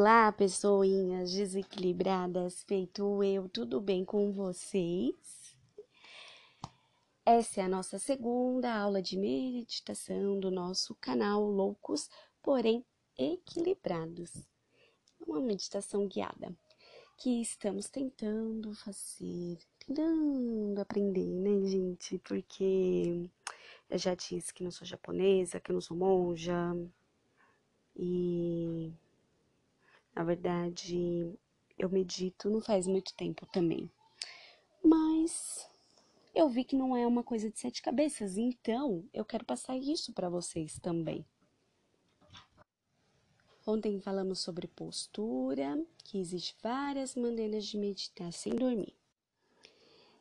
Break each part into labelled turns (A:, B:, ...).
A: Olá, pessoinhas desequilibradas, feito eu, tudo bem com vocês? Essa é a nossa segunda aula de meditação do nosso canal Loucos, porém equilibrados. Uma meditação guiada que estamos tentando fazer, tentando aprender, né, gente? Porque eu já disse que não sou japonesa, que não sou monja e na verdade, eu medito não faz muito tempo também. Mas eu vi que não é uma coisa de sete cabeças, então eu quero passar isso para vocês também. Ontem falamos sobre postura, que existe várias maneiras de meditar sem dormir.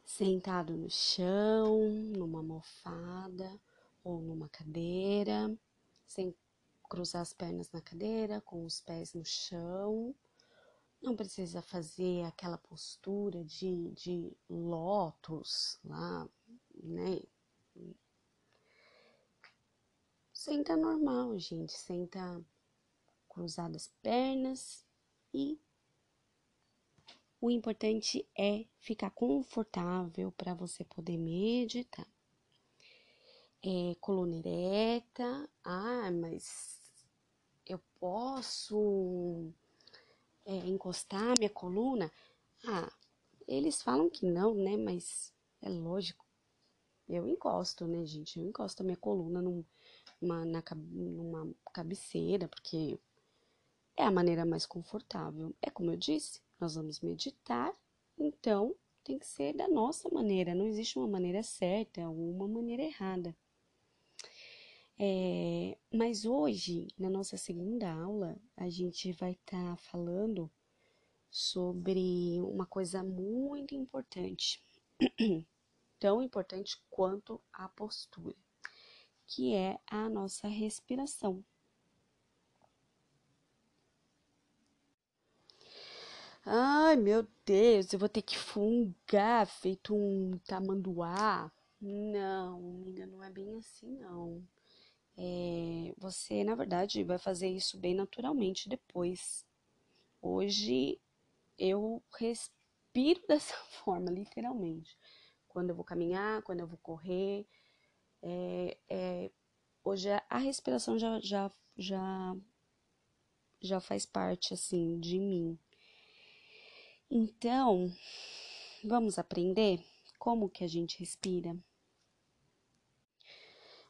A: Sentado no chão, numa almofada ou numa cadeira, sem cruzar as pernas na cadeira, com os pés no chão. Não precisa fazer aquela postura de, de lótus lá, né? Senta normal, gente. Senta cruzadas as pernas e o importante é ficar confortável para você poder meditar. É, coluna ereta. Ah, mas eu posso é, encostar minha coluna? Ah, eles falam que não, né? Mas é lógico. Eu encosto, né, gente? Eu encosto a minha coluna numa, na, numa cabeceira, porque é a maneira mais confortável. É como eu disse, nós vamos meditar, então tem que ser da nossa maneira. Não existe uma maneira certa ou uma maneira errada. É, mas hoje, na nossa segunda aula, a gente vai estar tá falando sobre uma coisa muito importante, tão importante quanto a postura, que é a nossa respiração. Ai, meu Deus, eu vou ter que fungar feito um tamanduá. Não, amiga, não é bem assim, não é, você, na verdade, vai fazer isso bem naturalmente depois. Hoje eu respiro dessa forma, literalmente. Quando eu vou caminhar, quando eu vou correr. É, é, hoje a respiração já, já, já, já faz parte, assim, de mim. Então, vamos aprender como que a gente respira?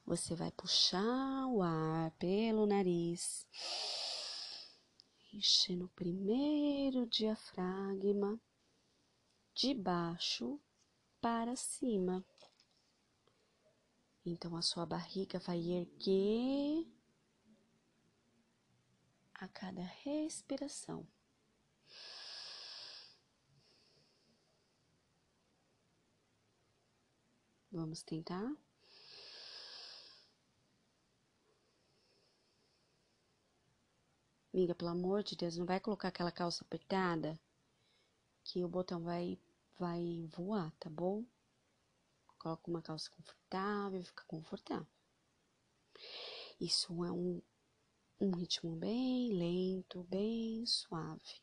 A: Você vai puxar o ar pelo nariz, enchendo o primeiro diafragma de baixo para cima. Então a sua barriga vai erguer a cada respiração. Vamos tentar? Amiga, pelo amor de Deus, não vai colocar aquela calça apertada que o botão vai, vai voar, tá bom? Coloca uma calça confortável, fica confortável. Isso é um, um ritmo bem lento, bem suave.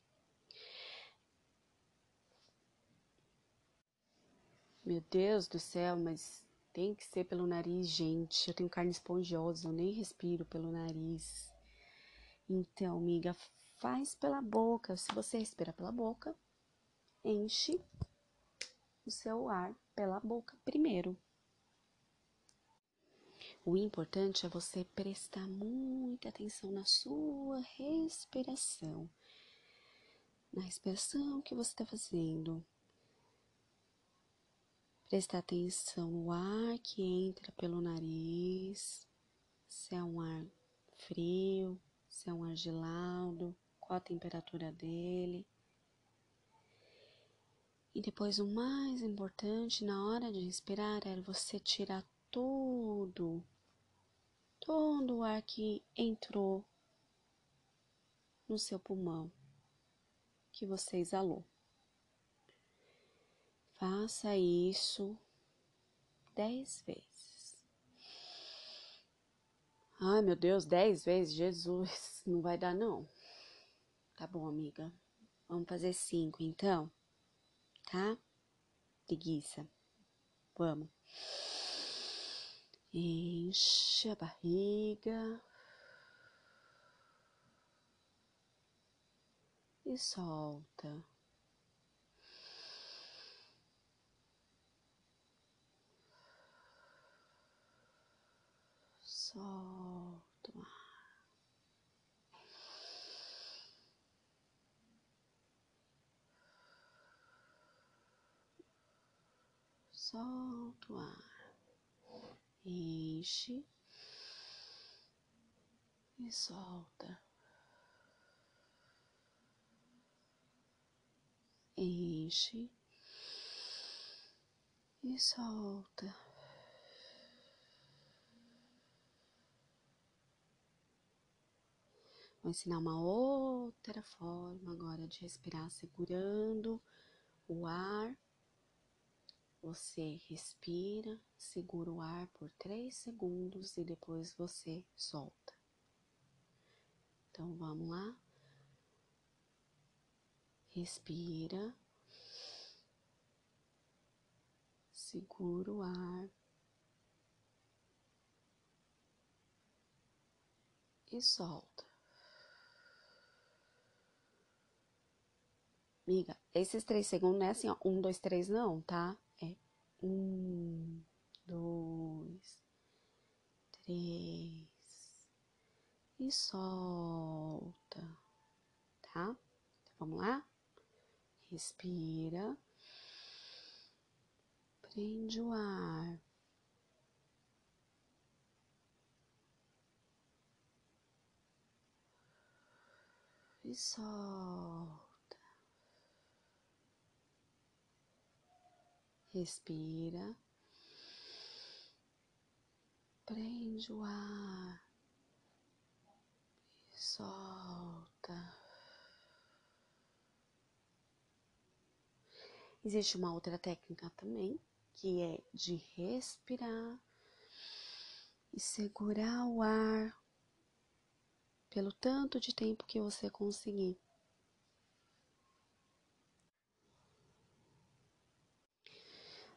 A: Meu Deus do céu, mas tem que ser pelo nariz, gente. Eu tenho carne esponjosa, eu nem respiro pelo nariz. Então, amiga, faz pela boca. Se você respira pela boca, enche o seu ar pela boca primeiro. O importante é você prestar muita atenção na sua respiração, na respiração que você está fazendo. Prestar atenção no ar que entra pelo nariz, se é um ar frio, se é um ar gelado, qual a temperatura dele. E depois o mais importante na hora de respirar era você tirar todo, todo o ar que entrou no seu pulmão, que você exalou. Faça isso dez vezes. Ai, meu Deus, dez vezes, Jesus, não vai dar não. Tá bom, amiga. Vamos fazer cinco, então? Tá? Preguiça. Vamos. Enche a barriga. E solta. Solta o ar. Solta o ar, enche e solta, enche e solta. Vou ensinar uma outra forma agora de respirar segurando o ar você respira, segura o ar por 3 segundos e depois você solta. Então vamos lá. Respira. Segura o ar. E solta. Miga, esses três segundos não é assim, ó. Um, dois, três, não, tá? Um, dois, três. E solta, tá? Então, vamos lá? Respira. Prende o ar. E solta. Respira. Prende o ar. E solta. Existe uma outra técnica também, que é de respirar e segurar o ar pelo tanto de tempo que você conseguir.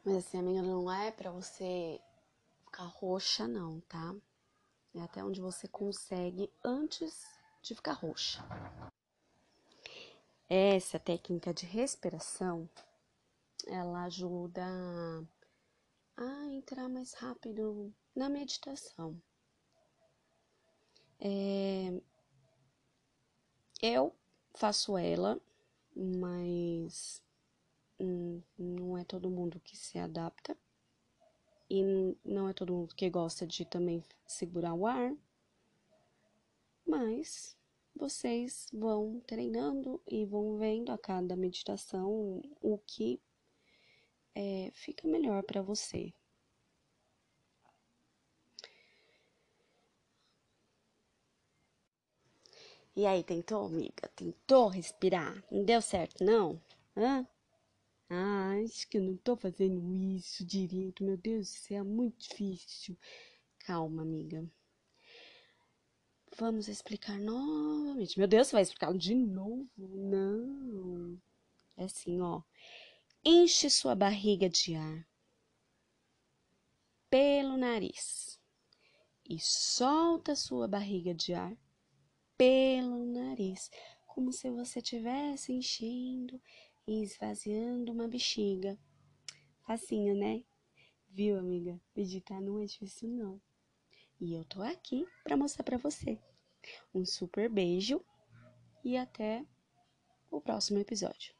A: Mas assim, amiga, não é para você ficar roxa, não, tá? É até onde você consegue antes de ficar roxa. Essa técnica de respiração, ela ajuda a entrar mais rápido na meditação. É, eu faço ela, mas não é todo mundo que se adapta e não é todo mundo que gosta de também segurar o ar, mas vocês vão treinando e vão vendo a cada meditação o que é, fica melhor para você. E aí, tentou, amiga? Tentou respirar? Não deu certo, não? Hã? Ah, acho que eu não tô fazendo isso direito. Meu Deus, isso é muito difícil. Calma, amiga. Vamos explicar novamente. Meu Deus, você vai explicar de novo? Não. É assim, ó. Enche sua barriga de ar pelo nariz e solta sua barriga de ar pelo nariz, como se você estivesse enchendo e esvaziando uma bexiga. Facinho, né? Viu, amiga? Meditar não é difícil, não. E eu tô aqui para mostrar para você. Um super beijo e até o próximo episódio.